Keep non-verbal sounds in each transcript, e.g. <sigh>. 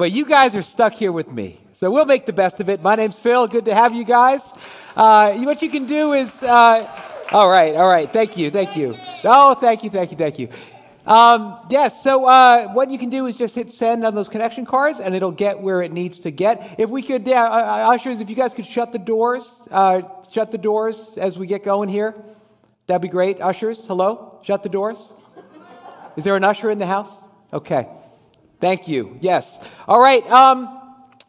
but you guys are stuck here with me. So we'll make the best of it. My name's Phil. Good to have you guys. Uh, what you can do is, uh, all right, all right. Thank you, thank you. Oh, thank you, thank you, thank you. Um, yes, so uh, what you can do is just hit send on those connection cards and it'll get where it needs to get. If we could, yeah, ushers, if you guys could shut the doors, uh, shut the doors as we get going here, that'd be great. Ushers, hello, shut the doors. Is there an usher in the house? Okay. Thank you. Yes. All right. Um,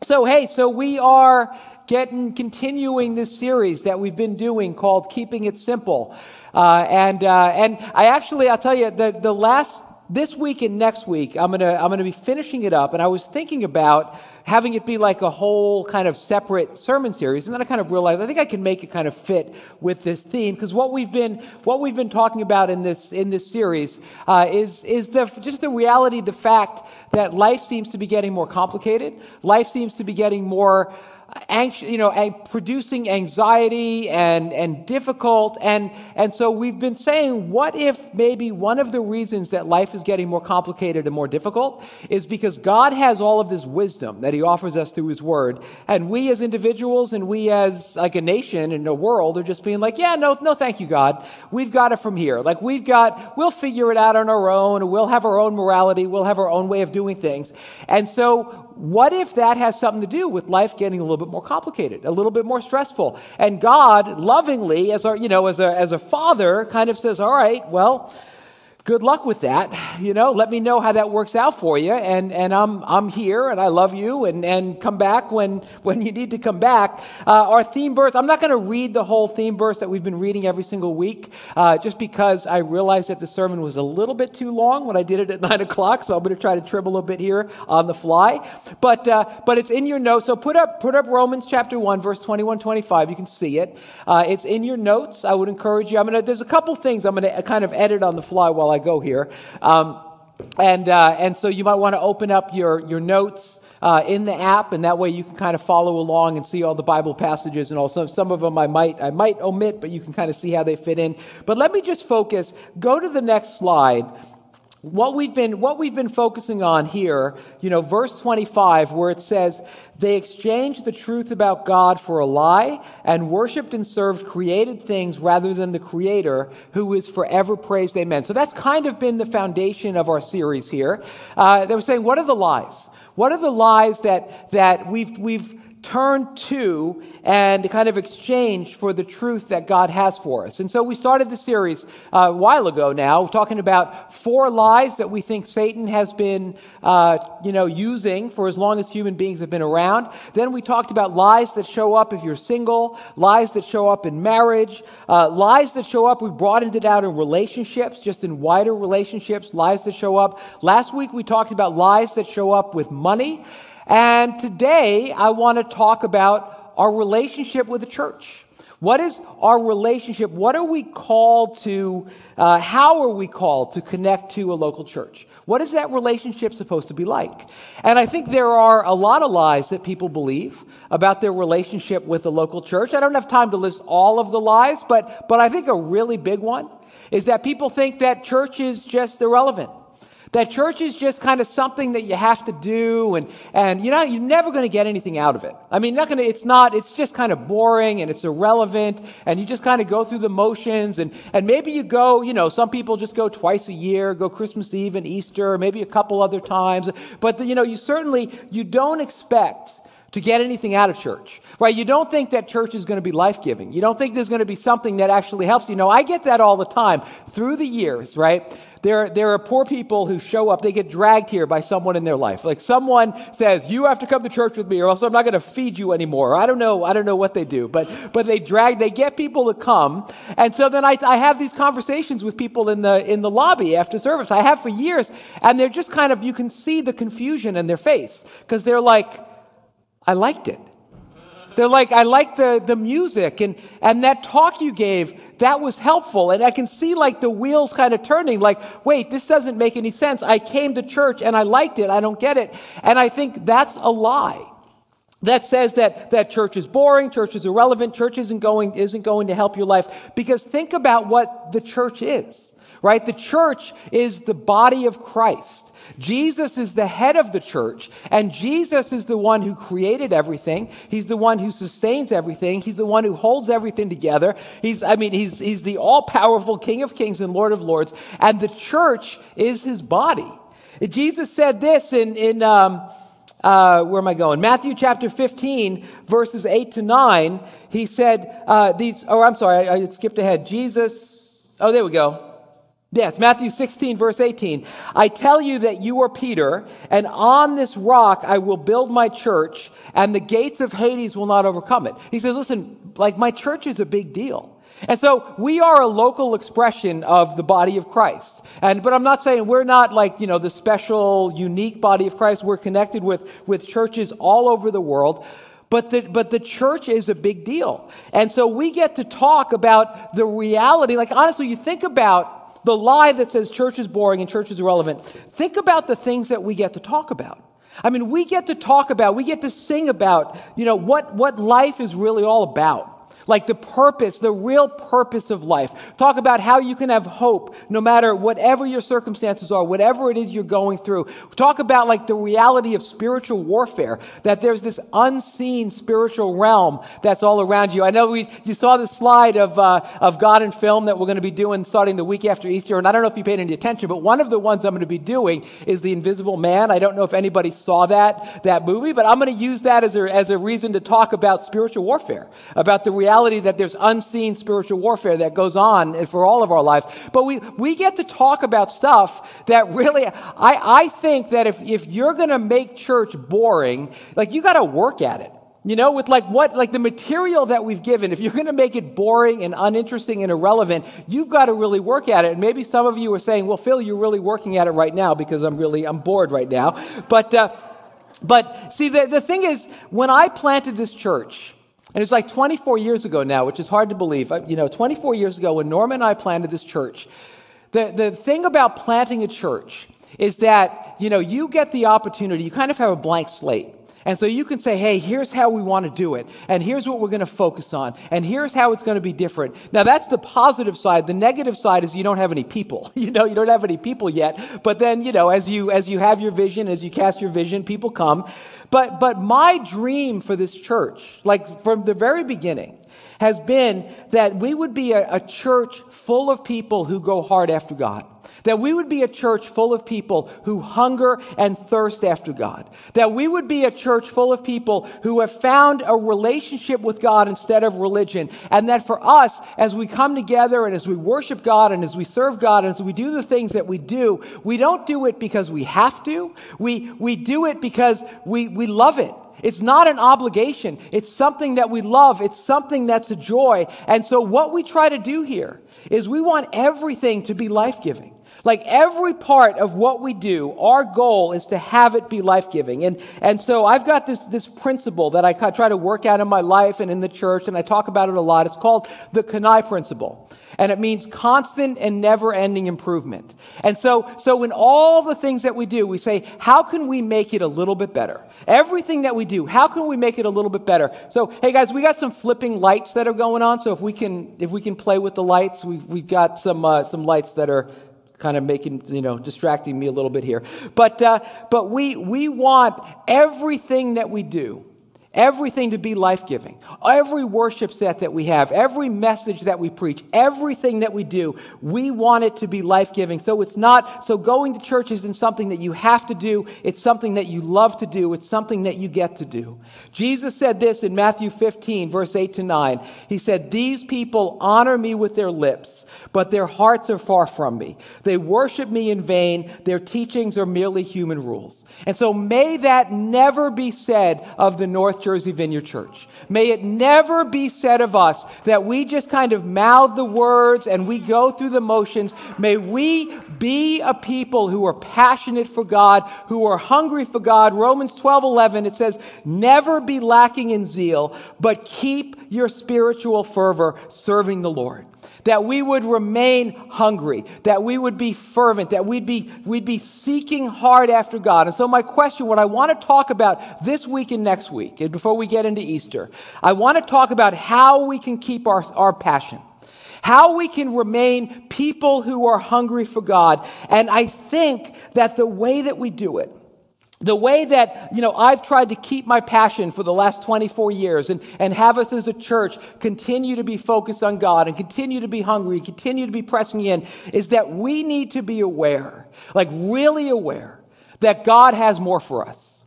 so, hey, so we are getting, continuing this series that we've been doing called Keeping It Simple. Uh, and, uh, and I actually, I'll tell you, the, the last, this week and next week, I'm going to I'm gonna be finishing it up. And I was thinking about having it be like a whole kind of separate sermon series. And then I kind of realized I think I can make it kind of fit with this theme because what we've been what we've been talking about in this in this series uh, is is the just the reality, the fact that life seems to be getting more complicated. Life seems to be getting more anxious, you know, producing anxiety and, and difficult. And, and so we've been saying, what if maybe one of the reasons that life is getting more complicated and more difficult is because God has all of this wisdom that He offers us through His Word. And we as individuals and we as like a nation and a world are just being like, yeah, no, no, thank you, God. We've got it from here. Like we've got, we'll figure it out on our own. We'll have our own morality. We'll have our own way of doing things. And so what if that has something to do with life getting a little bit more complicated, a little bit more stressful? And God, lovingly, as our, you know, as a, as a father, kind of says, all right, well, good luck with that. You know, let me know how that works out for you. And, and I'm, I'm here and I love you and, and come back when, when you need to come back. Uh, our theme verse, I'm not going to read the whole theme verse that we've been reading every single week, uh, just because I realized that the sermon was a little bit too long when I did it at <laughs> nine o'clock. So I'm going to try to trim a little bit here on the fly. But, uh, but it's in your notes. So put up, put up Romans chapter 1, verse 21, 25. You can see it. Uh, it's in your notes. I would encourage you. I'm going to, there's a couple things I'm going to kind of edit on the fly while I go here. Um, and, uh, and so you might want to open up your, your notes uh, in the app, and that way you can kind of follow along and see all the Bible passages and all. also some of them I might I might omit, but you can kind of see how they fit in. But let me just focus. Go to the next slide what we've been what we've been focusing on here you know verse 25 where it says they exchanged the truth about god for a lie and worshiped and served created things rather than the creator who is forever praised. Amen. So that's kind of been the foundation of our series here. Uh, they were saying what are the lies? What are the lies that that we've we've turn to and kind of exchange for the truth that God has for us. And so we started the series uh, a while ago now, talking about four lies that we think Satan has been, uh, you know, using for as long as human beings have been around. Then we talked about lies that show up if you're single, lies that show up in marriage, uh, lies that show up. We broadened it out in relationships, just in wider relationships, lies that show up. Last week we talked about lies that show up with money. And today I want to talk about our relationship with the church. What is our relationship? What are we called to? Uh, how are we called to connect to a local church? What is that relationship supposed to be like? And I think there are a lot of lies that people believe about their relationship with the local church. I don't have time to list all of the lies, but, but I think a really big one is that people think that church is just irrelevant. That church is just kind of something that you have to do, and, and you know, you're never going to get anything out of it. I mean, not gonna, it's not, it's just kind of boring and it's irrelevant, and you just kind of go through the motions, and, and maybe you go, you know, some people just go twice a year, go Christmas Eve and Easter, maybe a couple other times, but, the, you know, you certainly, you don't expect to get anything out of church, right? You don't think that church is going to be life giving. You don't think there's going to be something that actually helps you. know, I get that all the time through the years, right? There, there are poor people who show up, they get dragged here by someone in their life. Like someone says, You have to come to church with me, or else I'm not going to feed you anymore. I don't know, I don't know what they do, but, but they drag, they get people to come. And so then I, I have these conversations with people in the, in the lobby after service. I have for years, and they're just kind of, you can see the confusion in their face because they're like, I liked it. They're like, I like the, the music and, and that talk you gave, that was helpful. And I can see like the wheels kind of turning, like, wait, this doesn't make any sense. I came to church and I liked it. I don't get it. And I think that's a lie. That says that, that church is boring, church is irrelevant, church isn't going, isn't going to help your life. Because think about what the church is right? The church is the body of Christ. Jesus is the head of the church, and Jesus is the one who created everything. He's the one who sustains everything. He's the one who holds everything together. He's, I mean, he's, he's the all powerful King of kings and Lord of lords, and the church is his body. Jesus said this in, in um, uh, where am I going? Matthew chapter 15, verses 8 to 9. He said, uh, these, oh, I'm sorry, I, I skipped ahead. Jesus, oh, there we go. Yes, Matthew 16, verse 18. I tell you that you are Peter, and on this rock I will build my church, and the gates of Hades will not overcome it. He says, listen, like my church is a big deal. And so we are a local expression of the body of Christ. And, but I'm not saying we're not like, you know, the special, unique body of Christ. We're connected with, with churches all over the world. But the, but the church is a big deal. And so we get to talk about the reality. Like, honestly, you think about the lie that says church is boring and church is irrelevant, think about the things that we get to talk about. I mean, we get to talk about, we get to sing about, you know, what, what life is really all about like the purpose, the real purpose of life. Talk about how you can have hope no matter whatever your circumstances are, whatever it is you're going through. Talk about like the reality of spiritual warfare, that there's this unseen spiritual realm that's all around you. I know we, you saw the slide of, uh, of God in film that we're going to be doing starting the week after Easter. And I don't know if you paid any attention, but one of the ones I'm going to be doing is The Invisible Man. I don't know if anybody saw that, that movie, but I'm going to use that as a, as a reason to talk about spiritual warfare, about the reality reality that there's unseen spiritual warfare that goes on for all of our lives. But we, we get to talk about stuff that really, I, I think that if, if you're going to make church boring, like you got to work at it. You know, with like what, like the material that we've given, if you're going to make it boring and uninteresting and irrelevant, you've got to really work at it. And maybe some of you are saying, well, Phil, you're really working at it right now because I'm really, I'm bored right now. But, uh, but see, the, the thing is, when I planted this church, and it's like 24 years ago now, which is hard to believe. Uh, you know, 24 years ago when Norman and I planted this church, the, the thing about planting a church is that, you know, you get the opportunity, you kind of have a blank slate. And so you can say, hey, here's how we want to do it. And here's what we're going to focus on. And here's how it's going to be different. Now, that's the positive side. The negative side is you don't have any people. <laughs> you know, you don't have any people yet. But then, you know, as you, as you have your vision, as you cast your vision, people come. But, but my dream for this church, like from the very beginning, has been that we would be a, a church full of people who go hard after God. That we would be a church full of people who hunger and thirst after God. That we would be a church full of people who have found a relationship with God instead of religion. And that for us, as we come together and as we worship God and as we serve God and as we do the things that we do, we don't do it because we have to. We, we do it because we, we love it. It's not an obligation. It's something that we love. It's something that's a joy. And so what we try to do here is we want everything to be life giving. Like every part of what we do, our goal is to have it be life giving. And, and so I've got this, this principle that I try to work out in my life and in the church, and I talk about it a lot. It's called the CANI principle. And it means constant and never ending improvement. And so, so in all the things that we do, we say, how can we make it a little bit better? Everything that we do, how can we make it a little bit better? So, hey guys, we got some flipping lights that are going on. So if we can, if we can play with the lights, we've, we've got some, uh, some lights that are kind of making, you know, distracting me a little bit here. But, uh, but we, we want everything that we do Everything to be life giving. Every worship set that we have, every message that we preach, everything that we do, we want it to be life giving. So it's not, so going to church isn't something that you have to do. It's something that you love to do. It's something that you get to do. Jesus said this in Matthew 15, verse 8 to 9. He said, These people honor me with their lips, but their hearts are far from me. They worship me in vain. Their teachings are merely human rules. And so may that never be said of the North Jersey Vineyard Church. May it never be said of us that we just kind of mouth the words and we go through the motions. May we be a people who are passionate for God, who are hungry for God. Romans 12 11, it says, Never be lacking in zeal, but keep your spiritual fervor serving the Lord that we would remain hungry, that we would be fervent, that we'd be, we'd be seeking hard after God. And so, my question, what I want to talk about this week and next week, before we get into Easter, I want to talk about how we can keep our, our passion. how we can remain people who are hungry for God. And I think that the way that we do it, the way that, you know, I've tried to keep my passion for the last 24 years and, and have us as a church continue to be focused on God and continue to be hungry, continue to be pressing in, is that we need to be aware, like really aware, that God has more for us.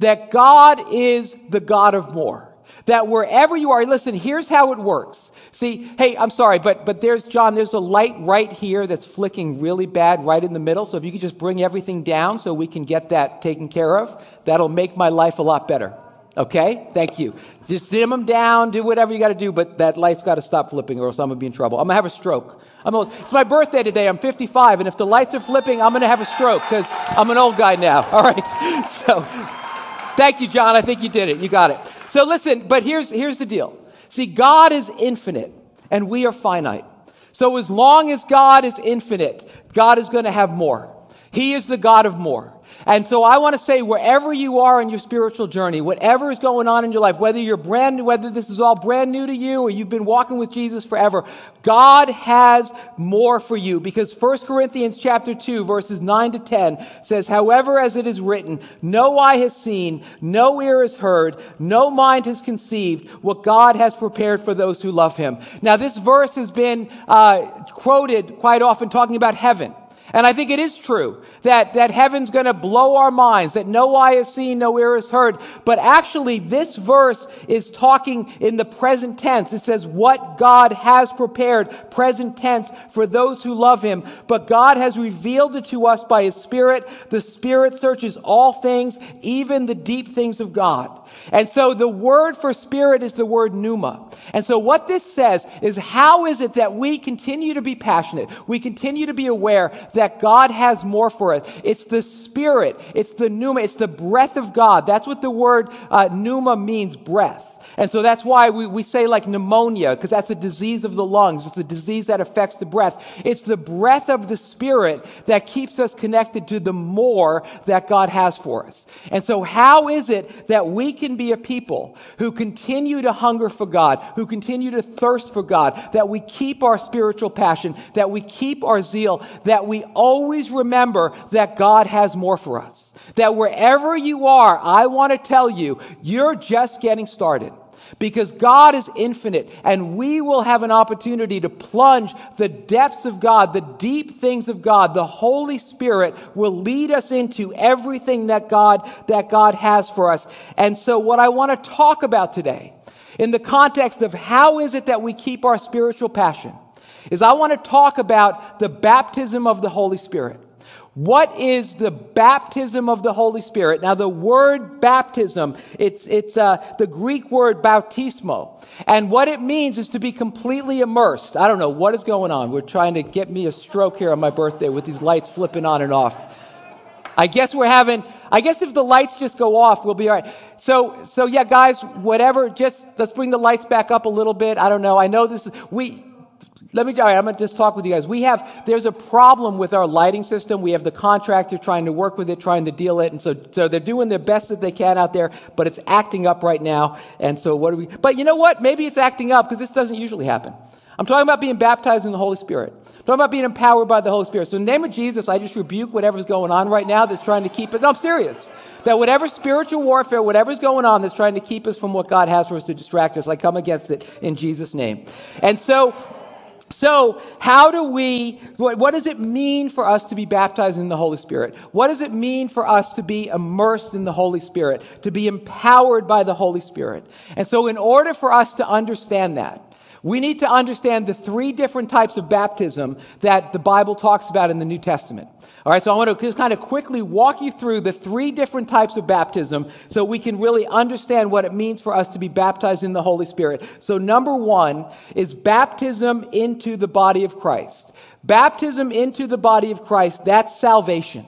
That God is the God of more. That wherever you are, listen, here's how it works. See, hey, I'm sorry, but but there's John, there's a light right here that's flicking really bad right in the middle. So if you could just bring everything down so we can get that taken care of, that'll make my life a lot better. Okay? Thank you. Just dim them down, do whatever you got to do, but that light's got to stop flipping or else I'm going to be in trouble. I'm going to have a stroke. I'm old. It's my birthday today. I'm 55, and if the lights are flipping, I'm going to have a stroke because I'm an old guy now. <laughs> All right? So thank you, John. I think you did it. You got it. So listen, but here's, here's the deal. See, God is infinite and we are finite. So as long as God is infinite, God is going to have more. He is the God of more. And so I want to say, wherever you are in your spiritual journey, whatever is going on in your life, whether you're brand new, whether this is all brand new to you or you've been walking with Jesus forever, God has more for you because 1 Corinthians chapter 2 verses 9 to 10 says, however, as it is written, no eye has seen, no ear has heard, no mind has conceived what God has prepared for those who love him. Now this verse has been uh, quoted quite often talking about heaven. And I think it is true that, that heaven's going to blow our minds, that no eye has seen, no ear has heard. But actually, this verse is talking in the present tense. It says, what God has prepared, present tense, for those who love him. But God has revealed it to us by his Spirit. The Spirit searches all things, even the deep things of God. And so the word for Spirit is the word pneuma. And so what this says is, how is it that we continue to be passionate? We continue to be aware that God has more for us. It's the Spirit, it's the pneuma, it's the breath of God. That's what the word uh, pneuma means breath. And so that's why we, we say like pneumonia, because that's a disease of the lungs. It's a disease that affects the breath. It's the breath of the Spirit that keeps us connected to the more that God has for us. And so how is it that we can be a people who continue to hunger for God, who continue to thirst for God, that we keep our spiritual passion, that we keep our zeal, that we always remember that God has more for us? That wherever you are, I want to tell you, you're just getting started because God is infinite and we will have an opportunity to plunge the depths of God, the deep things of God. The Holy Spirit will lead us into everything that God, that God has for us. And so what I want to talk about today in the context of how is it that we keep our spiritual passion is I want to talk about the baptism of the Holy Spirit. What is the baptism of the Holy Spirit? Now, the word baptism, it's, it's uh, the Greek word bautismo. And what it means is to be completely immersed. I don't know what is going on. We're trying to get me a stroke here on my birthday with these lights flipping on and off. I guess we're having, I guess if the lights just go off, we'll be all right. So, so yeah, guys, whatever, just let's bring the lights back up a little bit. I don't know. I know this is, we, let me, I'm going to just talk with you guys. We have, there's a problem with our lighting system. We have the contractor trying to work with it, trying to deal it. And so, so they're doing their best that they can out there, but it's acting up right now. And so what do we, but you know what? Maybe it's acting up because this doesn't usually happen. I'm talking about being baptized in the Holy Spirit. I'm talking about being empowered by the Holy Spirit. So in the name of Jesus, I just rebuke whatever's going on right now that's trying to keep it. No, I'm serious. That whatever spiritual warfare, whatever's going on that's trying to keep us from what God has for us to distract us, I come against it in Jesus' name. And so so, how do we, what does it mean for us to be baptized in the Holy Spirit? What does it mean for us to be immersed in the Holy Spirit, to be empowered by the Holy Spirit? And so, in order for us to understand that, we need to understand the three different types of baptism that the Bible talks about in the New Testament. All right, so I want to just kind of quickly walk you through the three different types of baptism so we can really understand what it means for us to be baptized in the Holy Spirit. So, number one is baptism into the body of Christ. Baptism into the body of Christ, that's salvation.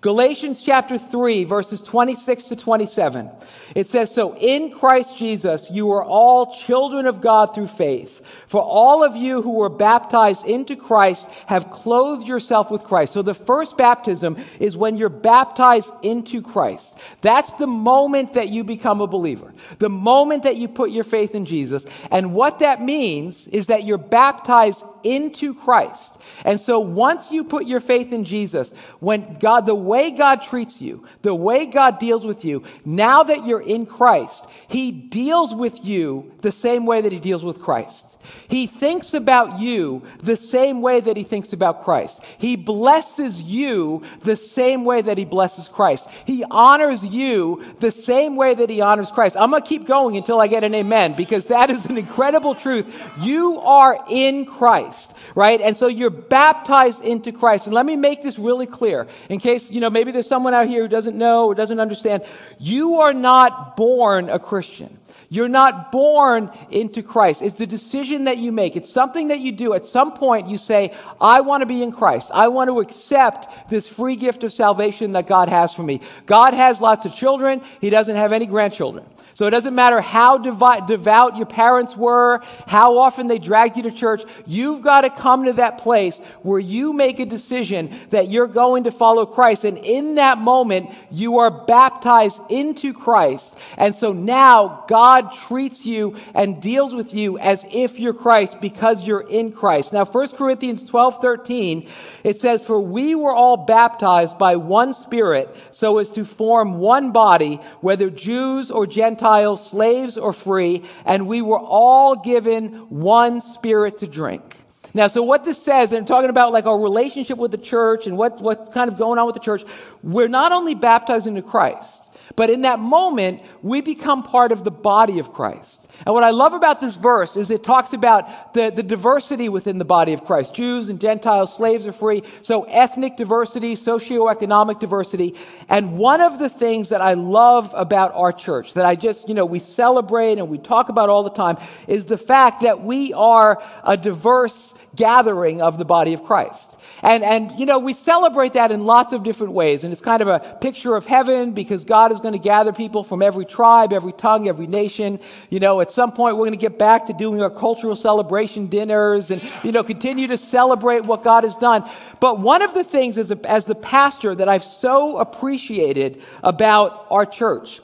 Galatians chapter 3, verses 26 to 27. It says, So in Christ Jesus, you are all children of God through faith. For all of you who were baptized into Christ have clothed yourself with Christ. So the first baptism is when you're baptized into Christ. That's the moment that you become a believer, the moment that you put your faith in Jesus. And what that means is that you're baptized into Christ. And so once you put your faith in Jesus, when God, the way God treats you, the way God deals with you, now that you're in Christ, He deals with you the same way that He deals with Christ. He thinks about you the same way that he thinks about Christ. He blesses you the same way that he blesses Christ. He honors you the same way that he honors Christ. I'm going to keep going until I get an amen because that is an incredible truth. You are in Christ, right? And so you're baptized into Christ. And let me make this really clear in case, you know, maybe there's someone out here who doesn't know or doesn't understand. You are not born a Christian. You're not born into Christ. It's the decision that you make. It's something that you do. At some point, you say, I want to be in Christ. I want to accept this free gift of salvation that God has for me. God has lots of children. He doesn't have any grandchildren. So it doesn't matter how devout your parents were, how often they dragged you to church. You've got to come to that place where you make a decision that you're going to follow Christ. And in that moment, you are baptized into Christ. And so now God treats you and deals with you as if you're Christ because you're in Christ. Now, 1 Corinthians 12, 13, it says, For we were all baptized by one Spirit so as to form one body, whether Jews or Gentiles slaves or free, and we were all given one spirit to drink. Now, so what this says, and talking about like our relationship with the church and what, what's kind of going on with the church, we're not only baptized into Christ, but in that moment, we become part of the body of Christ. And what I love about this verse is it talks about the, the diversity within the body of Christ. Jews and Gentiles, slaves are free. So ethnic diversity, socioeconomic diversity. And one of the things that I love about our church that I just, you know, we celebrate and we talk about all the time is the fact that we are a diverse gathering of the body of Christ. And, and, you know, we celebrate that in lots of different ways. And it's kind of a picture of heaven because God is going to gather people from every tribe, every tongue, every nation. You know, at some point we're going to get back to doing our cultural celebration dinners and, you know, continue to celebrate what God has done. But one of the things as, a, as the pastor that I've so appreciated about our church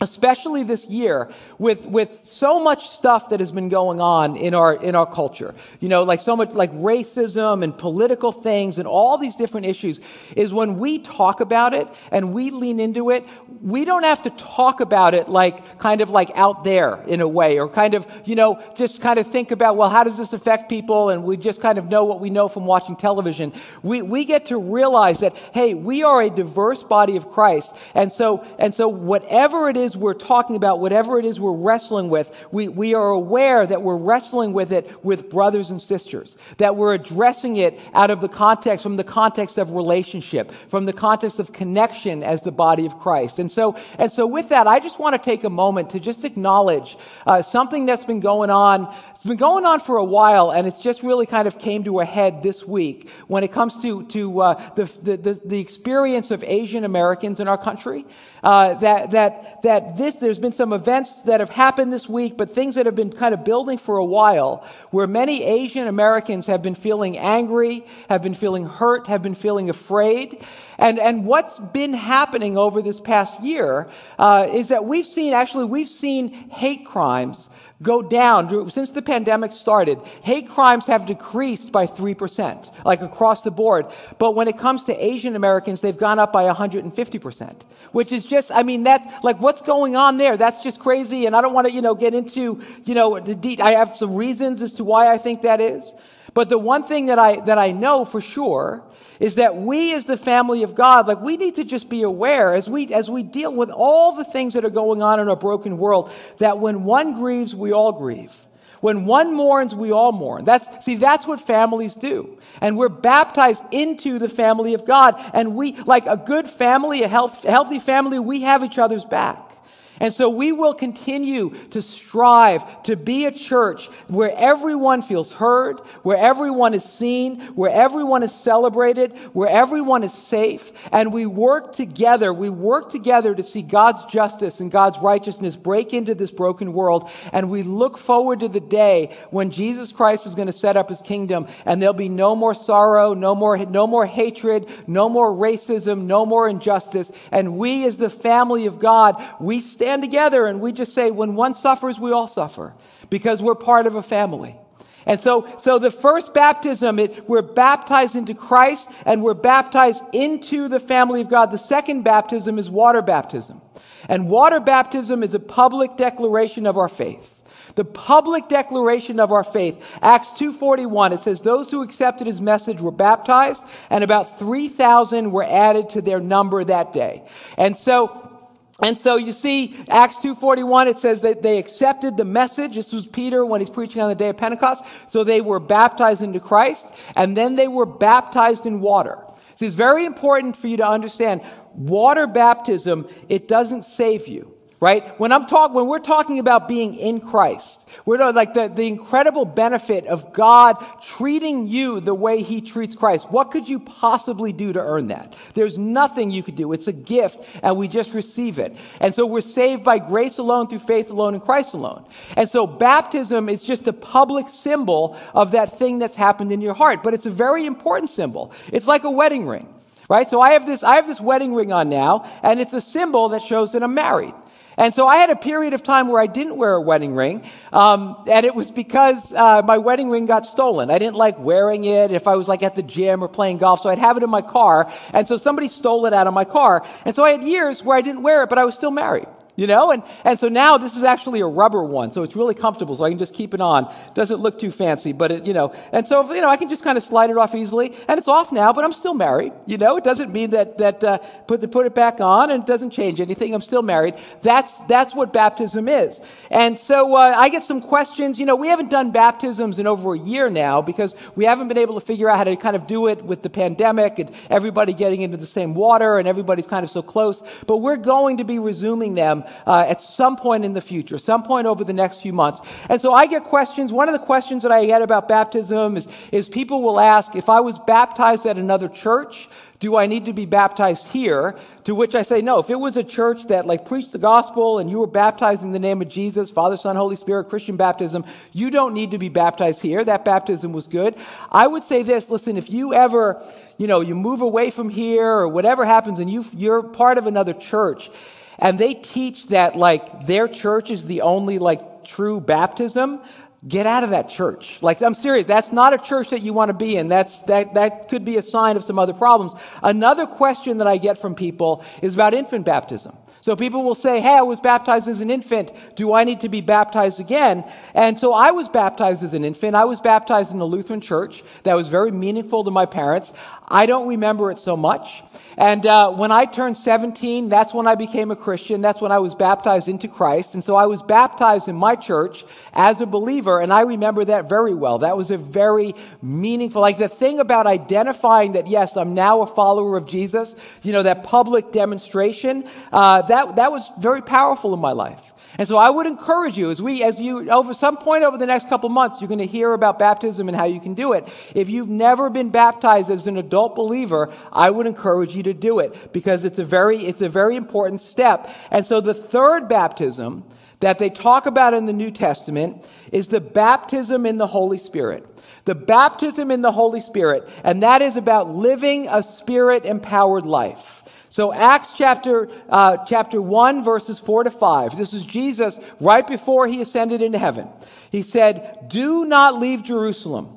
especially this year with, with so much stuff that has been going on in our, in our culture. You know like so much like racism and political things and all these different issues is when we talk about it and we lean into it we don't have to talk about it like kind of like out there in a way or kind of you know just kind of think about well how does this affect people? And we just kind of know what we know from watching television. We, we get to realize that hey we are a diverse body of christ. And so and so whatever it is is we're talking about, whatever it is we're wrestling with, we, we are aware that we're wrestling with it with brothers and sisters, that we're addressing it out of the context, from the context of relationship, from the context of connection as the body of Christ. And so, and so with that, I just want to take a moment to just acknowledge uh, something that's been going on it's been going on for a while, and it's just really kind of came to a head this week when it comes to, to uh, the, the, the, experience of Asian Americans in our country. Uh, that, that, that this, there's been some events that have happened this week, but things that have been kind of building for a while, where many Asian Americans have been feeling angry, have been feeling hurt, have been feeling afraid. And, and what's been happening over this past year uh, is that we've seen, actually, we've seen hate crimes go down. Since the pandemic started, hate crimes have decreased by 3%, like across the board. But when it comes to Asian Americans, they've gone up by 150%, which is just, I mean, that's like what's going on there? That's just crazy. And I don't want to, you know, get into, you know, the de- I have some reasons as to why I think that is. But the one thing that I, that I know for sure is that we as the family of God, like we need to just be aware as we, as we deal with all the things that are going on in our broken world, that when one grieves, we all grieve. When one mourns, we all mourn. That's, see, that's what families do. And we're baptized into the family of God. And we, like a good family, a health, healthy family, we have each other's back. And so we will continue to strive to be a church where everyone feels heard, where everyone is seen, where everyone is celebrated, where everyone is safe. And we work together. We work together to see God's justice and God's righteousness break into this broken world. And we look forward to the day when Jesus Christ is going to set up his kingdom and there'll be no more sorrow, no more, no more hatred, no more racism, no more injustice. And we as the family of God, we stand together and we just say, when one suffers, we all suffer because we're part of a family. And so, so the first baptism, it, we're baptized into Christ and we're baptized into the family of God. The second baptism is water baptism. And water baptism is a public declaration of our faith. The public declaration of our faith. Acts 2:41 it says those who accepted his message were baptized and about 3000 were added to their number that day. And so and so you see, Acts 2.41, it says that they accepted the message. This was Peter when he's preaching on the day of Pentecost. So they were baptized into Christ, and then they were baptized in water. See, it's very important for you to understand, water baptism, it doesn't save you right? When I'm talking, when we're talking about being in Christ, we're like the, the incredible benefit of God treating you the way He treats Christ. What could you possibly do to earn that? There's nothing you could do. It's a gift, and we just receive it. And so we're saved by grace alone, through faith alone, in Christ alone. And so baptism is just a public symbol of that thing that's happened in your heart, but it's a very important symbol. It's like a wedding ring. Right? So I have this, I have this wedding ring on now, and it's a symbol that shows that I'm married. And so I had a period of time where I didn't wear a wedding ring, um, and it was because uh, my wedding ring got stolen. I didn't like wearing it if I was like at the gym or playing golf, so I'd have it in my car, and so somebody stole it out of my car. And so I had years where I didn't wear it, but I was still married you know? And, and so now this is actually a rubber one, so it's really comfortable, so I can just keep it on. Doesn't look too fancy, but it, you know, and so, you know, I can just kind of slide it off easily, and it's off now, but I'm still married, you know? It doesn't mean that, that, uh, put, put it back on and it doesn't change anything. I'm still married. That's, that's what baptism is. And so, uh, I get some questions, you know, we haven't done baptisms in over a year now because we haven't been able to figure out how to kind of do it with the pandemic and everybody getting into the same water and everybody's kind of so close, but we're going to be resuming them uh, at some point in the future, some point over the next few months. And so I get questions. One of the questions that I get about baptism is, is people will ask, if I was baptized at another church, do I need to be baptized here? To which I say, no. If it was a church that like preached the gospel and you were baptized in the name of Jesus, Father, Son, Holy Spirit, Christian baptism, you don't need to be baptized here. That baptism was good. I would say this, listen, if you ever, you know, you move away from here or whatever happens and you, you're part of another church and they teach that like their church is the only like true baptism, get out of that church. Like I'm serious, that's not a church that you want to be in. That's that that could be a sign of some other problems. Another question that I get from people is about infant baptism. So people will say, Hey, I was baptized as an infant. Do I need to be baptized again? And so I was baptized as an infant. I was baptized in a Lutheran church that was very meaningful to my parents. I don't remember it so much. And uh, when I turned 17, that's when I became a Christian. That's when I was baptized into Christ. And so I was baptized in my church as a believer, and I remember that very well. That was a very meaningful, like the thing about identifying that, yes, I'm now a follower of Jesus, you know, that public demonstration, uh, that, that was very powerful in my life. And so I would encourage you as we, as you, over some point over the next couple months, you're going to hear about baptism and how you can do it. If you've never been baptized as an adult believer, I would encourage you to do it because it's a very, it's a very important step. And so the third baptism that they talk about in the New Testament is the baptism in the Holy Spirit. The baptism in the Holy Spirit, and that is about living a spirit empowered life. So Acts chapter, uh, chapter 1, verses 4 to 5. This is Jesus right before he ascended into heaven. He said, Do not leave Jerusalem,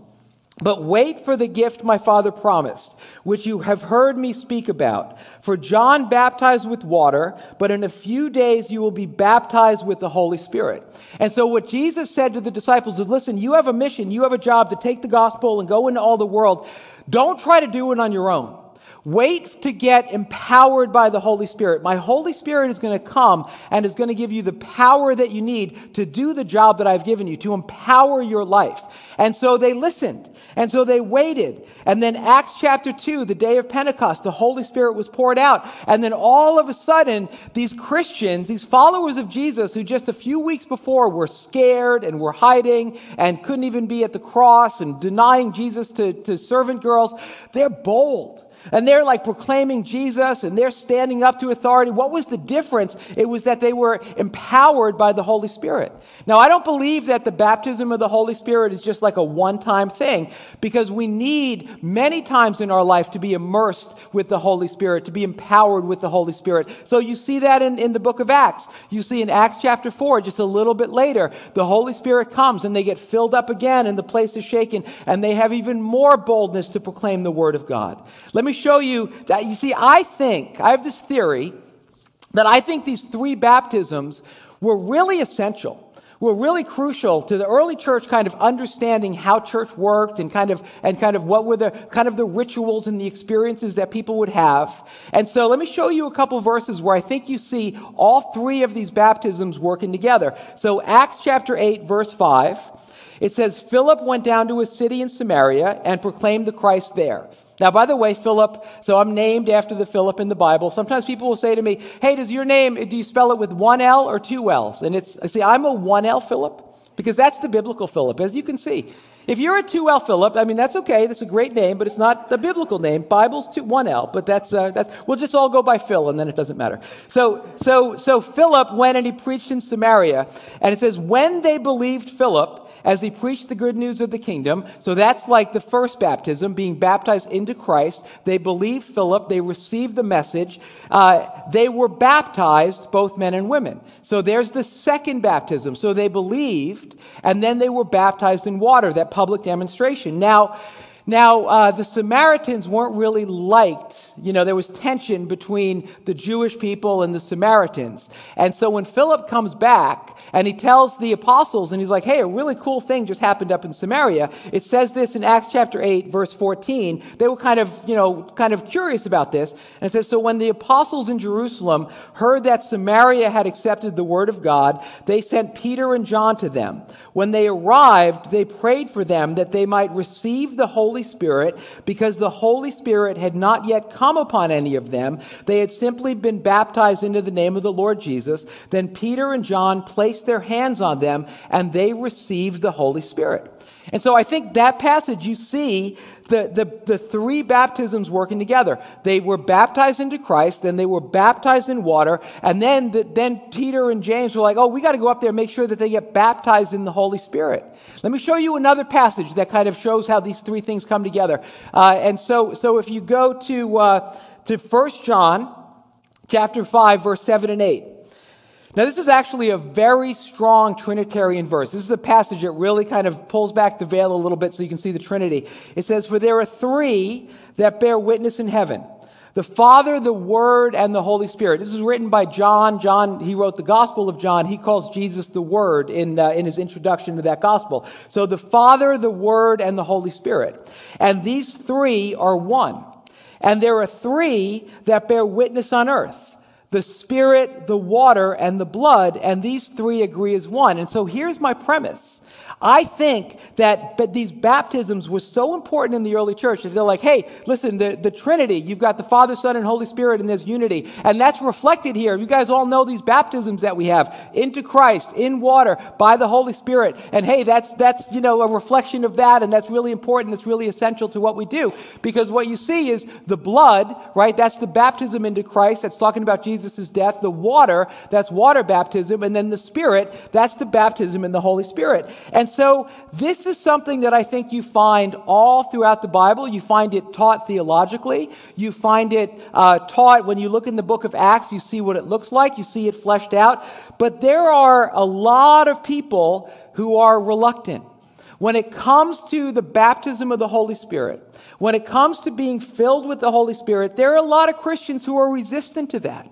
but wait for the gift my father promised, which you have heard me speak about. For John baptized with water, but in a few days you will be baptized with the Holy Spirit. And so what Jesus said to the disciples is, listen, you have a mission, you have a job to take the gospel and go into all the world. Don't try to do it on your own. Wait to get empowered by the Holy Spirit. My Holy Spirit is going to come and is going to give you the power that you need to do the job that I've given you, to empower your life. And so they listened. And so they waited. And then Acts chapter 2, the day of Pentecost, the Holy Spirit was poured out. And then all of a sudden, these Christians, these followers of Jesus, who just a few weeks before were scared and were hiding and couldn't even be at the cross and denying Jesus to, to servant girls, they're bold. And they're like proclaiming Jesus and they're standing up to authority. What was the difference? It was that they were empowered by the Holy Spirit. Now, I don't believe that the baptism of the Holy Spirit is just like a one time thing because we need many times in our life to be immersed with the Holy Spirit, to be empowered with the Holy Spirit. So you see that in, in the book of Acts. You see in Acts chapter 4, just a little bit later, the Holy Spirit comes and they get filled up again and the place is shaken and they have even more boldness to proclaim the word of God. Let me me show you that. You see, I think, I have this theory that I think these three baptisms were really essential were really crucial to the early church kind of understanding how church worked and kind of and kind of what were the kind of the rituals and the experiences that people would have. And so let me show you a couple verses where I think you see all three of these baptisms working together. So Acts chapter 8 verse 5 it says Philip went down to a city in Samaria and proclaimed the Christ there. Now, by the way, Philip, so I'm named after the Philip in the Bible. Sometimes people will say to me, Hey, does your name, do you spell it with one L or two L's? And it's, I see, I'm a one L Philip because that's the biblical Philip, as you can see. If you're a 2L Philip, I mean, that's okay. That's a great name, but it's not the biblical name. Bible's two, 1L, but that's, uh, that's, we'll just all go by Phil and then it doesn't matter. So, so, so Philip went and he preached in Samaria. And it says, when they believed Philip, as he preached the good news of the kingdom. So that's like the first baptism, being baptized into Christ. They believed Philip, they received the message. Uh, they were baptized, both men and women. So there's the second baptism. So they believed, and then they were baptized in water, that public demonstration. Now, now, uh, the Samaritans weren't really liked. You know, there was tension between the Jewish people and the Samaritans. And so when Philip comes back and he tells the apostles, and he's like, hey, a really cool thing just happened up in Samaria. It says this in Acts chapter 8, verse 14. They were kind of, you know, kind of curious about this. And it says, so when the apostles in Jerusalem heard that Samaria had accepted the word of God, they sent Peter and John to them. When they arrived, they prayed for them that they might receive the Holy Holy Spirit because the Holy Spirit had not yet come upon any of them. They had simply been baptized into the name of the Lord Jesus. Then Peter and John placed their hands on them and they received the Holy Spirit. And so I think that passage, you see the, the, the three baptisms working together. They were baptized into Christ, then they were baptized in water, and then, the, then Peter and James were like, oh, we got to go up there and make sure that they get baptized in the Holy Spirit. Let me show you another passage that kind of shows how these three things come together. Uh, and so, so if you go to, uh, to 1 John chapter 5, verse 7 and 8. Now, this is actually a very strong Trinitarian verse. This is a passage that really kind of pulls back the veil a little bit so you can see the Trinity. It says, For there are three that bear witness in heaven the Father, the Word, and the Holy Spirit. This is written by John. John, he wrote the Gospel of John. He calls Jesus the Word in, uh, in his introduction to that Gospel. So the Father, the Word, and the Holy Spirit. And these three are one. And there are three that bear witness on earth the spirit, the water, and the blood, and these three agree as one. And so here's my premise I think that but these baptisms were so important in the early church. They're like, hey, listen, the, the Trinity, you've got the Father, Son, and Holy Spirit, and there's unity. And that's reflected here. You guys all know these baptisms that we have into Christ, in water, by the Holy Spirit. And hey, that's, that's, you know, a reflection of that, and that's really important. That's really essential to what we do. Because what you see is the blood, right? That's the baptism into Christ. That's talking about Jesus' death. The water, that's water baptism. And then the Spirit, that's the baptism in the Holy Spirit. And so this is something that I think you find all throughout the Bible. You find it taught theologically. You find it uh, taught when you look in the book of Acts, you see what it looks like, you see it fleshed out. But there are a lot of people who are reluctant. When it comes to the baptism of the Holy Spirit, when it comes to being filled with the Holy Spirit, there are a lot of Christians who are resistant to that.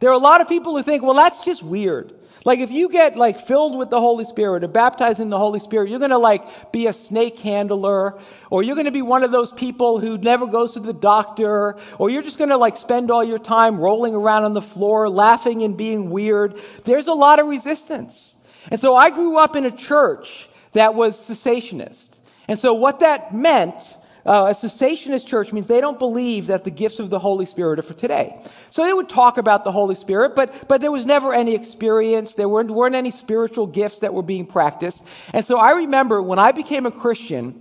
There are a lot of people who think, well, that's just weird. Like if you get like filled with the Holy Spirit or baptized in the Holy Spirit, you're going to like be a snake handler or you're going to be one of those people who never goes to the doctor or you're just going to like spend all your time rolling around on the floor laughing and being weird. There's a lot of resistance. And so I grew up in a church that was cessationist. And so what that meant uh, a cessationist church means they don't believe that the gifts of the Holy Spirit are for today. So they would talk about the Holy Spirit, but, but there was never any experience. There weren't, weren't any spiritual gifts that were being practiced. And so I remember when I became a Christian,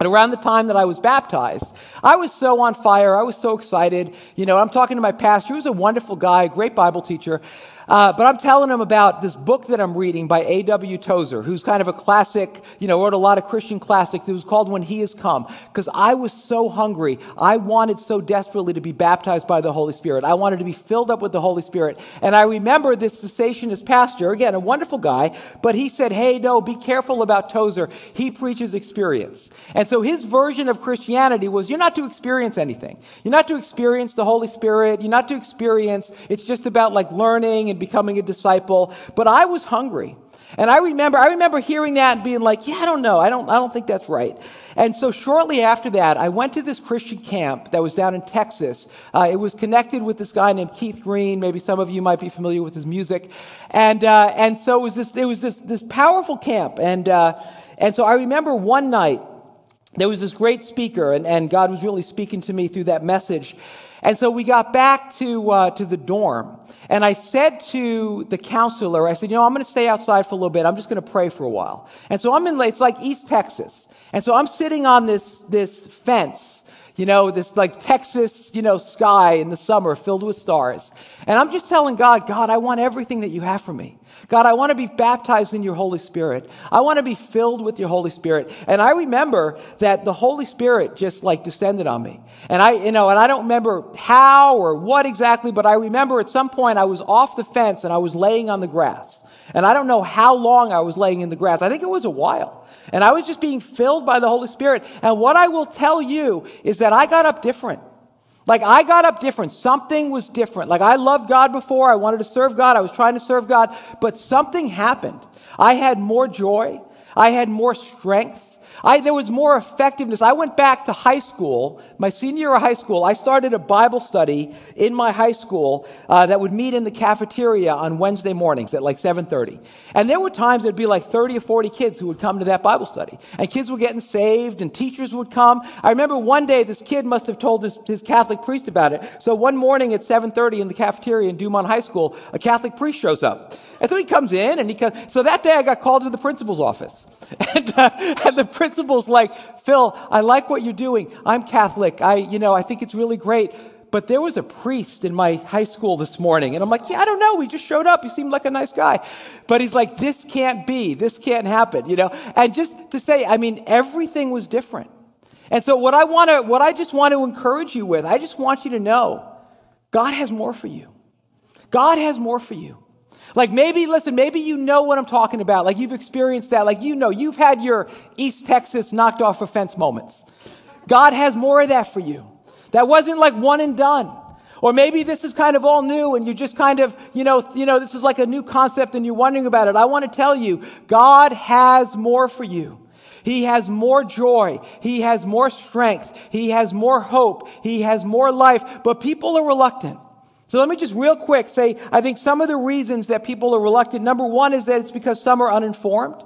and around the time that I was baptized, I was so on fire. I was so excited. You know, I'm talking to my pastor, who's a wonderful guy, great Bible teacher. Uh, but I'm telling him about this book that I'm reading by A.W. Tozer, who's kind of a classic, you know, wrote a lot of Christian classics. It was called When He Has Come, because I was so hungry. I wanted so desperately to be baptized by the Holy Spirit. I wanted to be filled up with the Holy Spirit. And I remember this cessationist pastor, again, a wonderful guy, but he said, hey, no, be careful about Tozer. He preaches experience. And so his version of Christianity was you're not to experience anything. You're not to experience the Holy Spirit. You're not to experience, it's just about like learning and becoming a disciple. But I was hungry. And I remember, I remember hearing that and being like, yeah, I don't know. I don't, I don't think that's right. And so shortly after that, I went to this Christian camp that was down in Texas. Uh, it was connected with this guy named Keith Green. Maybe some of you might be familiar with his music. And, uh, and so it was this, it was this, this powerful camp. And, uh, and so I remember one night, there was this great speaker, and, and God was really speaking to me through that message. And so we got back to, uh, to the dorm. And I said to the counselor, I said, you know, I'm going to stay outside for a little bit. I'm just going to pray for a while. And so I'm in, it's like East Texas. And so I'm sitting on this, this fence you know, this like Texas, you know, sky in the summer filled with stars. And I'm just telling God, God, I want everything that you have for me. God, I want to be baptized in your Holy Spirit. I want to be filled with your Holy Spirit. And I remember that the Holy Spirit just like descended on me. And I, you know, and I don't remember how or what exactly, but I remember at some point I was off the fence and I was laying on the grass. And I don't know how long I was laying in the grass. I think it was a while. And I was just being filled by the Holy Spirit. And what I will tell you is that I got up different. Like I got up different. Something was different. Like I loved God before. I wanted to serve God. I was trying to serve God. But something happened. I had more joy. I had more strength. I, there was more effectiveness. I went back to high school, my senior year of high school. I started a Bible study in my high school uh, that would meet in the cafeteria on Wednesday mornings at like 7:30. And there were times there'd be like 30 or 40 kids who would come to that Bible study, and kids were getting saved, and teachers would come. I remember one day this kid must have told his, his Catholic priest about it. So one morning at 7:30 in the cafeteria in Dumont High School, a Catholic priest shows up. And so he comes in and he comes. So that day I got called to the principal's office. <laughs> And, uh, and the principal's like, Phil, I like what you're doing. I'm Catholic. I, you know, I think it's really great. But there was a priest in my high school this morning. And I'm like, yeah, I don't know. He just showed up. He seemed like a nice guy. But he's like, this can't be. This can't happen, you know? And just to say, I mean, everything was different. And so what I want to, what I just want to encourage you with, I just want you to know God has more for you. God has more for you. Like maybe, listen, maybe you know what I'm talking about. Like you've experienced that. Like you know, you've had your East Texas knocked off a fence moments. God has more of that for you. That wasn't like one and done. Or maybe this is kind of all new and you're just kind of, you know, you know, this is like a new concept and you're wondering about it. I want to tell you, God has more for you. He has more joy. He has more strength. He has more hope. He has more life. But people are reluctant. So let me just real quick say, I think some of the reasons that people are reluctant, number one is that it's because some are uninformed.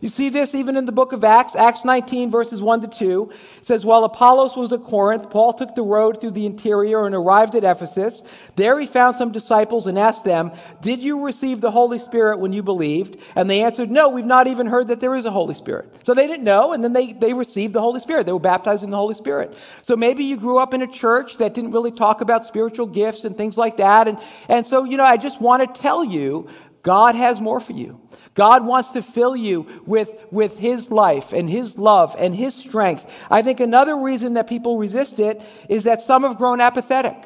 You see this even in the book of Acts, Acts 19, verses 1 to 2. It says, While Apollos was at Corinth, Paul took the road through the interior and arrived at Ephesus. There he found some disciples and asked them, Did you receive the Holy Spirit when you believed? And they answered, No, we've not even heard that there is a Holy Spirit. So they didn't know, and then they, they received the Holy Spirit. They were baptized in the Holy Spirit. So maybe you grew up in a church that didn't really talk about spiritual gifts and things like that. And, and so, you know, I just want to tell you, God has more for you. God wants to fill you with, with His life and His love and His strength. I think another reason that people resist it is that some have grown apathetic.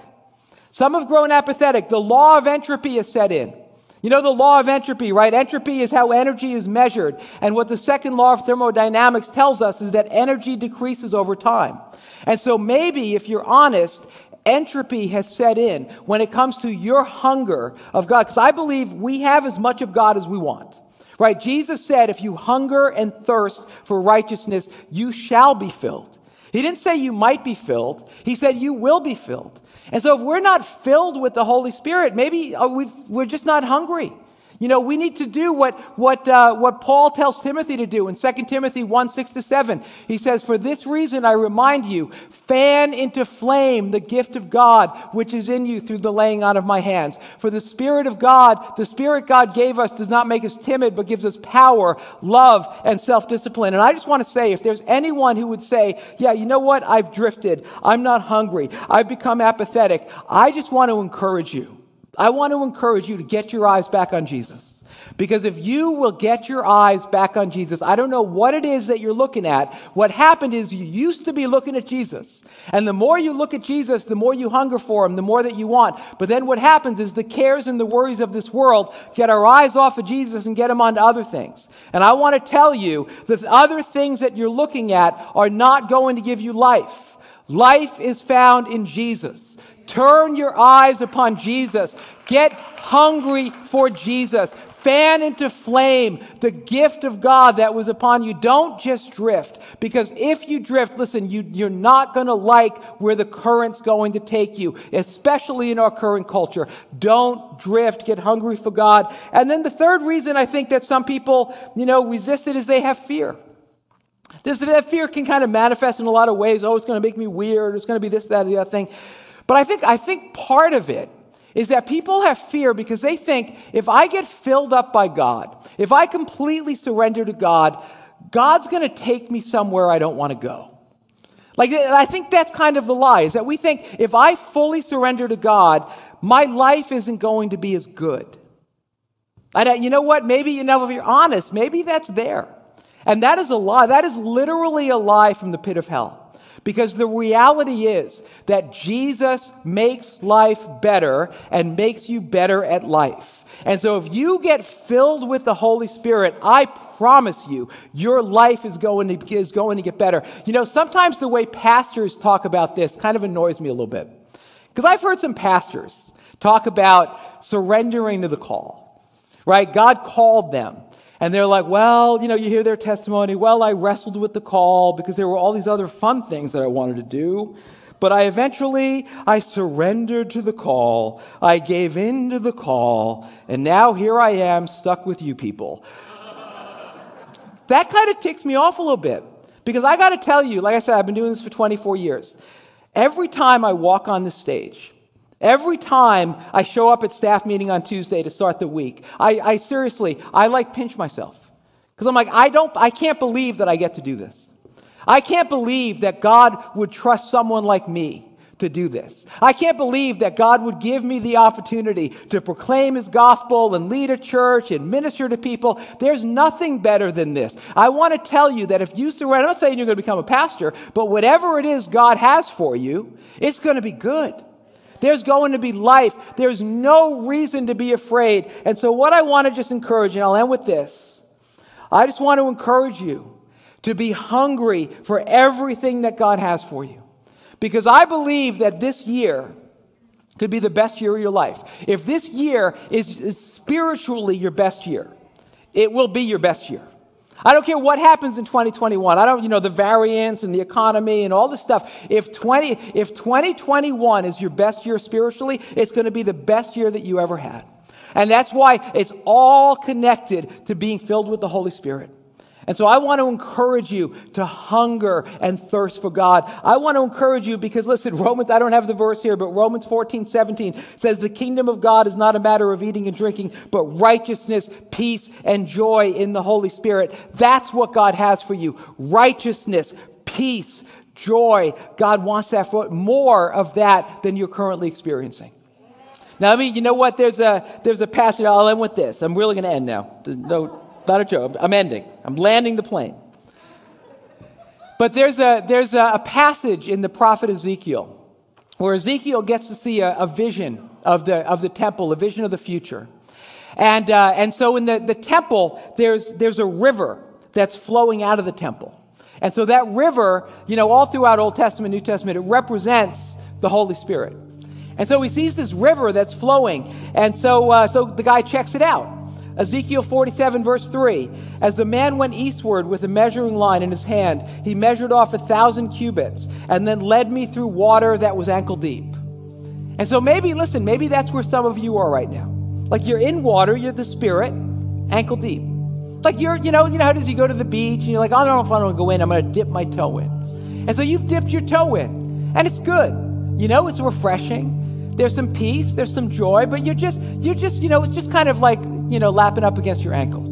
Some have grown apathetic. The law of entropy is set in. You know the law of entropy, right? Entropy is how energy is measured. And what the second law of thermodynamics tells us is that energy decreases over time. And so maybe, if you're honest, entropy has set in when it comes to your hunger of God. Because I believe we have as much of God as we want. Right? Jesus said, if you hunger and thirst for righteousness, you shall be filled. He didn't say you might be filled. He said you will be filled. And so if we're not filled with the Holy Spirit, maybe uh, we're just not hungry. You know, we need to do what, what, uh, what Paul tells Timothy to do in 2 Timothy 1 6 to 7. He says, For this reason I remind you, fan into flame the gift of God which is in you through the laying on of my hands. For the Spirit of God, the Spirit God gave us does not make us timid, but gives us power, love, and self discipline. And I just want to say, if there's anyone who would say, Yeah, you know what? I've drifted. I'm not hungry. I've become apathetic. I just want to encourage you. I want to encourage you to get your eyes back on Jesus. Because if you will get your eyes back on Jesus, I don't know what it is that you're looking at. What happened is you used to be looking at Jesus. And the more you look at Jesus, the more you hunger for him, the more that you want. But then what happens is the cares and the worries of this world get our eyes off of Jesus and get them onto other things. And I want to tell you that other things that you're looking at are not going to give you life. Life is found in Jesus. Turn your eyes upon Jesus. Get hungry for Jesus. Fan into flame the gift of God that was upon you. Don't just drift. Because if you drift, listen, you, you're not going to like where the current's going to take you, especially in our current culture. Don't drift. Get hungry for God. And then the third reason I think that some people, you know, resist it is they have fear. This, that fear can kind of manifest in a lot of ways. Oh, it's going to make me weird. It's going to be this, that, the other thing. But I think, I think part of it is that people have fear because they think if I get filled up by God, if I completely surrender to God, God's going to take me somewhere I don't want to go. Like, I think that's kind of the lie, is that we think if I fully surrender to God, my life isn't going to be as good. And uh, you know what? Maybe, you know, if you're honest, maybe that's there. And that is a lie. That is literally a lie from the pit of hell. Because the reality is that Jesus makes life better and makes you better at life. And so if you get filled with the Holy Spirit, I promise you, your life is going to, is going to get better. You know, sometimes the way pastors talk about this kind of annoys me a little bit. Because I've heard some pastors talk about surrendering to the call, right? God called them. And they're like, well, you know, you hear their testimony. Well, I wrestled with the call because there were all these other fun things that I wanted to do. But I eventually, I surrendered to the call. I gave in to the call. And now here I am stuck with you people. that kind of ticks me off a little bit. Because I got to tell you, like I said, I've been doing this for 24 years. Every time I walk on the stage, Every time I show up at staff meeting on Tuesday to start the week, I, I seriously, I like pinch myself. Because I'm like, I don't, I can't believe that I get to do this. I can't believe that God would trust someone like me to do this. I can't believe that God would give me the opportunity to proclaim His gospel and lead a church and minister to people. There's nothing better than this. I want to tell you that if you surrender, I'm not saying you're going to become a pastor, but whatever it is God has for you, it's going to be good. There's going to be life. There's no reason to be afraid. And so, what I want to just encourage, and I'll end with this I just want to encourage you to be hungry for everything that God has for you. Because I believe that this year could be the best year of your life. If this year is, is spiritually your best year, it will be your best year. I don't care what happens in 2021. I don't, you know, the variants and the economy and all this stuff. If 20, if 2021 is your best year spiritually, it's going to be the best year that you ever had. And that's why it's all connected to being filled with the Holy Spirit. And so I want to encourage you to hunger and thirst for God. I want to encourage you because listen, <laughs> Romans, I don't have the verse here, but Romans 14, 17 says the kingdom of God is not a matter of eating and drinking, but righteousness, peace, and joy in the Holy Spirit. That's what God has for you. Righteousness, peace, joy. God wants that for more of that than you're currently experiencing. Now, I mean, you know what? There's a, there's a passage, I'll end with this. I'm really going to end now. No, not a joke. I'm ending. I'm landing the plane. But there's a, there's a, passage in the prophet Ezekiel where Ezekiel gets to see a, a vision of the, of the temple, a vision of the future. And, uh, and so in the, the temple, there's, there's a river that's flowing out of the temple. And so that river, you know, all throughout Old Testament, New Testament, it represents The Holy Spirit. And so he sees this river that's flowing. And so, uh, so the guy checks it out. Ezekiel 47, verse 3 As the man went eastward with a measuring line in his hand, he measured off a thousand cubits and then led me through water that was ankle deep. And so maybe, listen, maybe that's where some of you are right now. Like you're in water, you're the spirit, ankle deep. Like you're, you know, you know how is you go to the beach and you're like, oh, I don't know if I want to go in, I'm going to dip my toe in. And so you've dipped your toe in, and it's good. You know, it's refreshing. There's some peace, there's some joy, but you're just, you're just, you know, it's just kind of like, you know, lapping up against your ankles.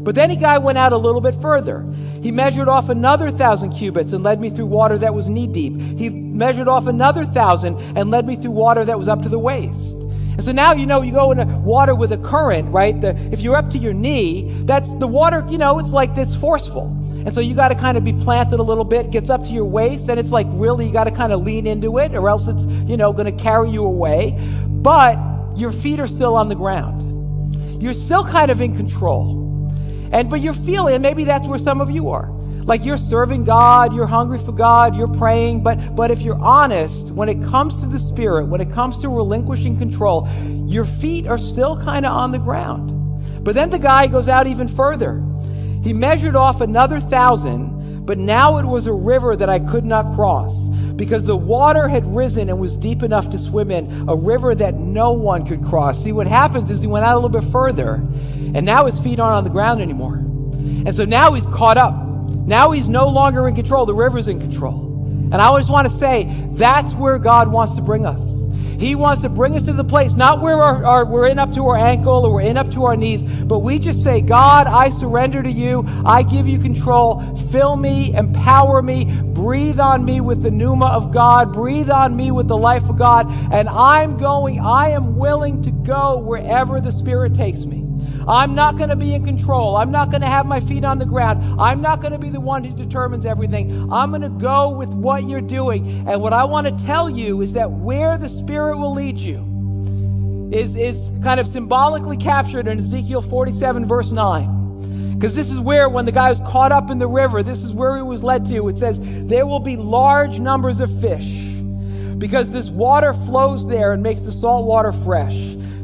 But then a guy went out a little bit further. He measured off another thousand cubits and led me through water that was knee deep. He measured off another thousand and led me through water that was up to the waist. And so now you know you go into water with a current, right? The, if you're up to your knee, that's the water, you know, it's like it's forceful. And so you got to kind of be planted a little bit, gets up to your waist, and it's like really you got to kind of lean into it, or else it's, you know, going to carry you away. But your feet are still on the ground. You're still kind of in control. And but you're feeling, maybe that's where some of you are. Like you're serving God, you're hungry for God, you're praying, but but if you're honest, when it comes to the spirit, when it comes to relinquishing control, your feet are still kind of on the ground. But then the guy goes out even further. He measured off another thousand, but now it was a river that I could not cross because the water had risen and was deep enough to swim in, a river that no one could cross. See, what happens is he went out a little bit further, and now his feet aren't on the ground anymore. And so now he's caught up. Now he's no longer in control. The river's in control. And I always want to say that's where God wants to bring us. He wants to bring us to the place, not where our, our, we're in up to our ankle or we're in up to our knees, but we just say, God, I surrender to you. I give you control. Fill me, empower me, breathe on me with the pneuma of God, breathe on me with the life of God. And I'm going, I am willing to go wherever the Spirit takes me. I'm not going to be in control. I'm not going to have my feet on the ground. I'm not going to be the one who determines everything. I'm going to go with what you're doing. And what I want to tell you is that where the Spirit will lead you is, is kind of symbolically captured in Ezekiel 47, verse 9. Because this is where, when the guy was caught up in the river, this is where he was led to. It says, There will be large numbers of fish because this water flows there and makes the salt water fresh.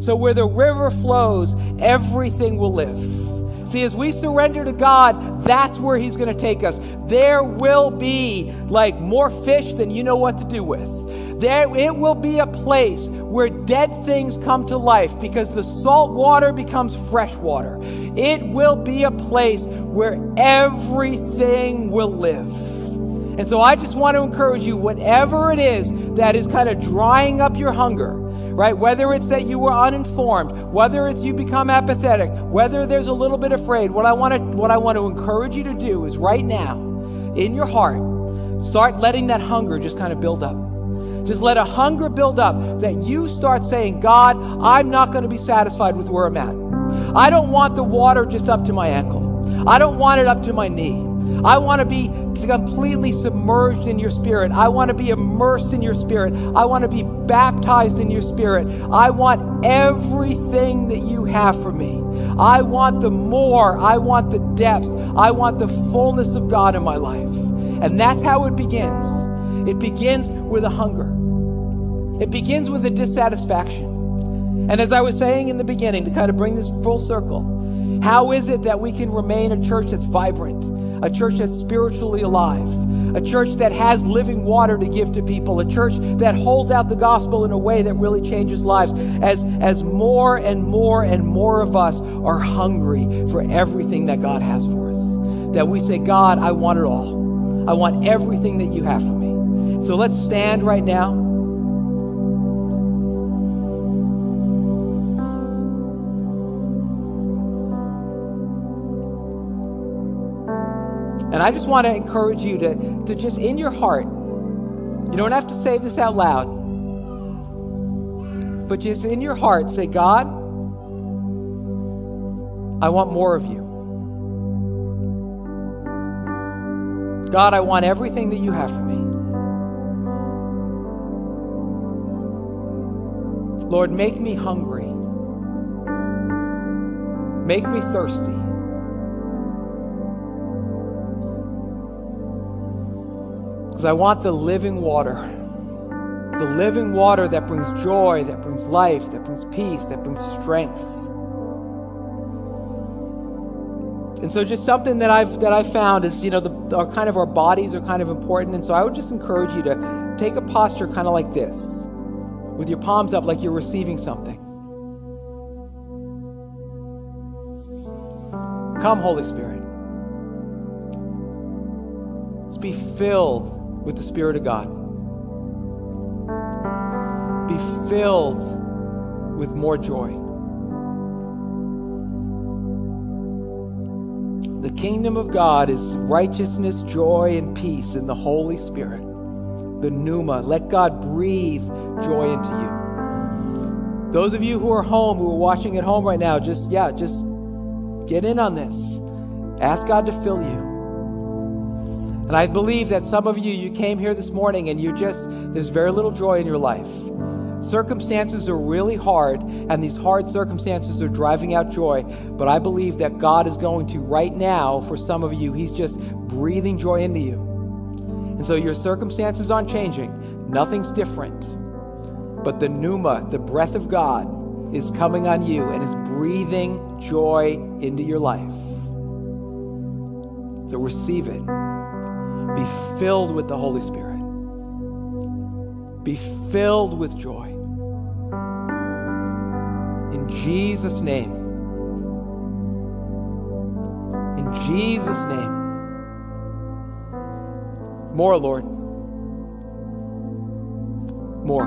So where the river flows, everything will live. See, as we surrender to God, that's where He's going to take us. There will be like more fish than you know what to do with. There, it will be a place where dead things come to life because the salt water becomes fresh water. It will be a place where everything will live. And so I just want to encourage you, whatever it is that is kind of drying up your hunger, right? Whether it's that you were uninformed, whether it's you become apathetic, whether there's a little bit afraid, what I want to what I want to encourage you to do is right now, in your heart, start letting that hunger just kind of build up. Just let a hunger build up that you start saying, God, I'm not going to be satisfied with where I'm at. I don't want the water just up to my ankle. I don't want it up to my knee. I want to be completely submerged in your spirit. I want to be immersed in your spirit. I want to be baptized in your spirit. I want everything that you have for me. I want the more. I want the depths. I want the fullness of God in my life. And that's how it begins. It begins with a hunger, it begins with a dissatisfaction. And as I was saying in the beginning, to kind of bring this full circle, how is it that we can remain a church that's vibrant? A church that's spiritually alive, a church that has living water to give to people, a church that holds out the gospel in a way that really changes lives. As, as more and more and more of us are hungry for everything that God has for us, that we say, God, I want it all. I want everything that you have for me. So let's stand right now. And I just want to encourage you to, to just in your heart, you don't have to say this out loud, but just in your heart say, God, I want more of you. God, I want everything that you have for me. Lord, make me hungry. Make me thirsty. Because I want the living water. the living water that brings joy, that brings life, that brings peace, that brings strength. And so, just something that I've that I've found is, you know, the our, kind of our bodies are kind of important. And so, I would just encourage you to take a posture kind of like this, with your palms up, like you're receiving something. Come, Holy Spirit. Let's be filled with the Spirit of God. Be filled with more joy. The kingdom of God is righteousness, joy, and peace in the Holy Spirit. The pneuma. Let God breathe joy into you. Those of you who are home, who are watching at home right now, just, yeah, just get in on this. Ask God to fill you. And I believe that some of you, you came here this morning and you just, there's very little joy in your life. Circumstances are really hard, and these hard circumstances are driving out joy. But I believe that God is going to, right now, for some of you, He's just breathing joy into you. And so your circumstances aren't changing, nothing's different. But the pneuma, the breath of God, is coming on you and is breathing joy into your life. So receive it. Be filled with the Holy Spirit. Be filled with joy. In Jesus' name. In Jesus' name. More, Lord. More.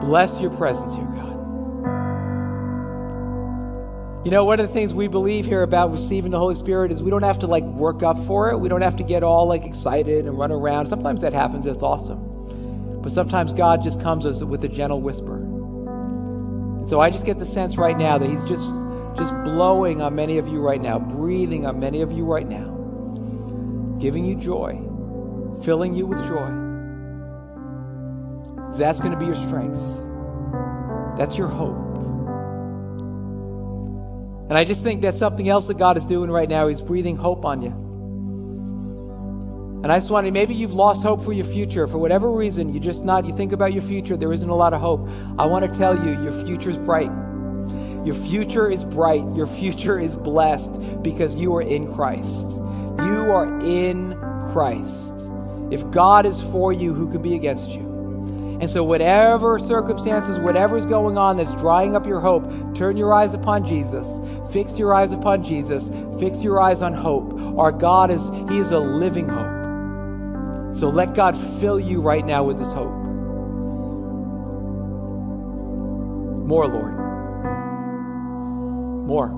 Bless your presence here, God. You know, one of the things we believe here about receiving the Holy Spirit is we don't have to like work up for it. We don't have to get all like excited and run around. Sometimes that happens. That's awesome. But sometimes God just comes with a gentle whisper. And so I just get the sense right now that He's just just blowing on many of you right now, breathing on many of you right now, giving you joy, filling you with joy. That's going to be your strength. That's your hope. And I just think that's something else that God is doing right now. He's breathing hope on you. And I just wanted, maybe you've lost hope for your future. For whatever reason, you just not, you think about your future, there isn't a lot of hope. I want to tell you, your future is bright. Your future is bright. Your future is blessed because you are in Christ. You are in Christ. If God is for you, who can be against you? And so, whatever circumstances, whatever's going on that's drying up your hope, turn your eyes upon Jesus. Fix your eyes upon Jesus. Fix your eyes on hope. Our God is, He is a living hope. So let God fill you right now with His hope. More, Lord. More.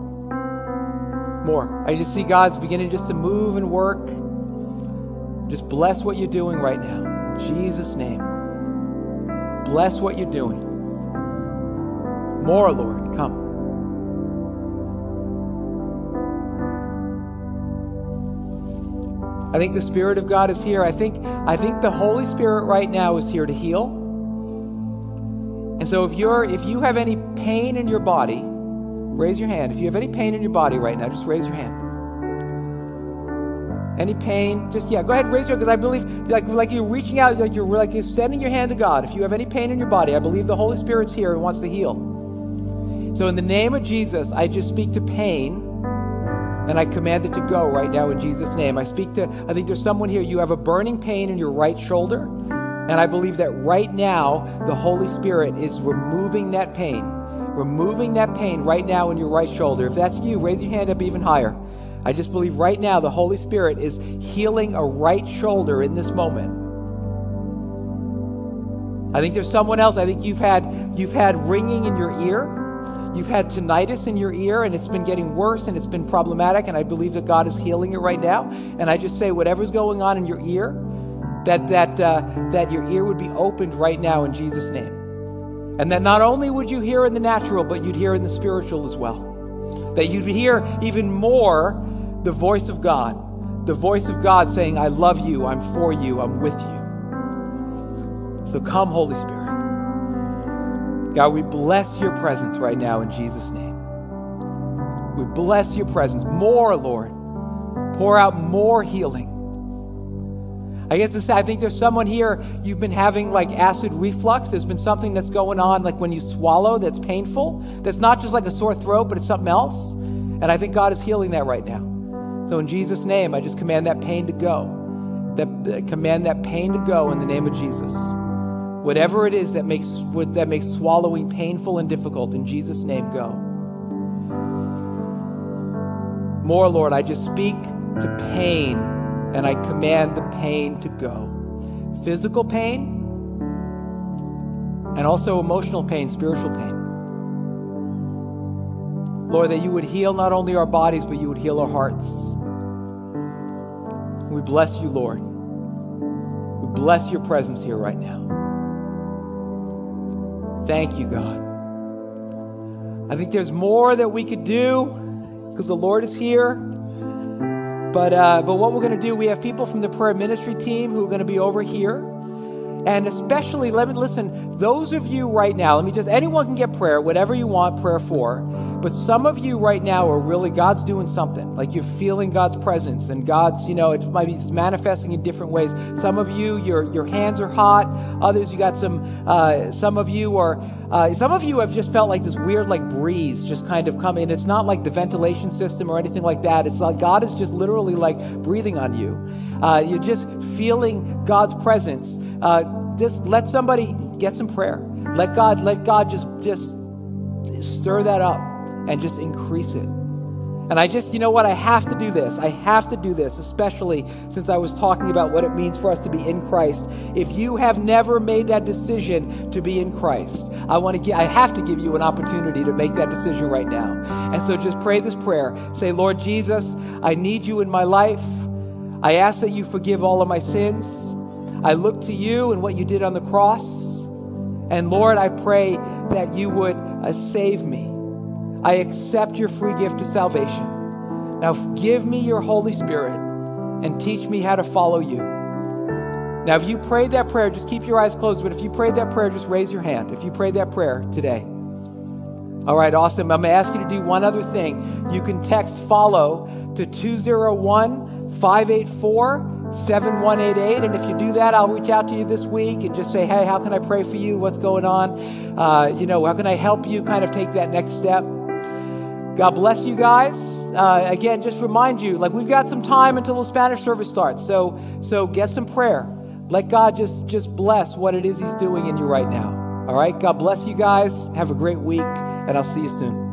More. I just see God's beginning just to move and work. Just bless what you're doing right now. In Jesus' name. Bless what you're doing. More, Lord. Come. I think the Spirit of God is here. I think, I think the Holy Spirit right now is here to heal. And so if you're if you have any pain in your body, raise your hand. If you have any pain in your body right now, just raise your hand. Any pain, just yeah, go ahead, raise your hand, because I believe like like you're reaching out, like you're like you're extending your hand to God. If you have any pain in your body, I believe the Holy Spirit's here and wants to heal. So in the name of Jesus, I just speak to pain and I command it to go right now in Jesus' name. I speak to, I think there's someone here, you have a burning pain in your right shoulder. And I believe that right now, the Holy Spirit is removing that pain, removing that pain right now in your right shoulder. If that's you, raise your hand up even higher. I just believe right now the Holy Spirit is healing a right shoulder in this moment. I think there's someone else. I think you've had you've had ringing in your ear. You've had tinnitus in your ear and it's been getting worse and it's been problematic, and I believe that God is healing it right now. And I just say, whatever's going on in your ear, that, that, uh, that your ear would be opened right now in Jesus' name. And that not only would you hear in the natural, but you'd hear in the spiritual as well. That you'd hear even more the voice of God, the voice of God saying, I love you, I'm for you, I'm with you. So come, Holy Spirit. God, we bless your presence right now in Jesus' name. We bless your presence more, Lord. Pour out more healing. I guess this, I think there's someone here, you've been having like acid reflux. There's been something that's going on, like when you swallow, that's painful. That's not just like a sore throat, but it's something else. And I think God is healing that right now. So in Jesus' name, I just command that pain to go. That, that command that pain to go in the name of Jesus. Whatever it is that makes that makes swallowing painful and difficult, in Jesus' name, go. More, Lord, I just speak to pain and I command the pain to go. Physical pain and also emotional pain, spiritual pain. Lord, that you would heal not only our bodies, but you would heal our hearts. We bless you, Lord. We bless your presence here right now. Thank you, God. I think there's more that we could do because the Lord is here. But, uh, but what we're going to do, we have people from the prayer ministry team who are going to be over here. And especially, let me listen, those of you right now, let me just, anyone can get prayer, whatever you want prayer for. But some of you right now are really, God's doing something. Like you're feeling God's presence and God's, you know, it might be manifesting in different ways. Some of you, your, your hands are hot. Others, you got some, uh, some of you are, uh, some of you have just felt like this weird, like breeze just kind of coming. It's not like the ventilation system or anything like that. It's like God is just literally like breathing on you. Uh, you're just feeling God's presence. Uh, just let somebody get some prayer. Let God, let God just, just stir that up and just increase it. And I just, you know what? I have to do this. I have to do this, especially since I was talking about what it means for us to be in Christ. If you have never made that decision to be in Christ, I want to get, I have to give you an opportunity to make that decision right now. And so just pray this prayer. Say, Lord Jesus, I need you in my life. I ask that you forgive all of my sins. I look to you and what you did on the cross. And Lord, I pray that you would uh, save me. I accept your free gift of salvation. Now give me your Holy Spirit and teach me how to follow you. Now, if you prayed that prayer, just keep your eyes closed. But if you prayed that prayer, just raise your hand. If you prayed that prayer today. All right, awesome. I'm going to ask you to do one other thing. You can text follow to 201 584 7188. And if you do that, I'll reach out to you this week and just say, hey, how can I pray for you? What's going on? Uh, you know, how can I help you kind of take that next step? God bless you guys. Uh, again, just remind you, like we've got some time until the Spanish service starts. So, so get some prayer. Let God just just bless what it is He's doing in you right now. All right. God bless you guys. Have a great week, and I'll see you soon.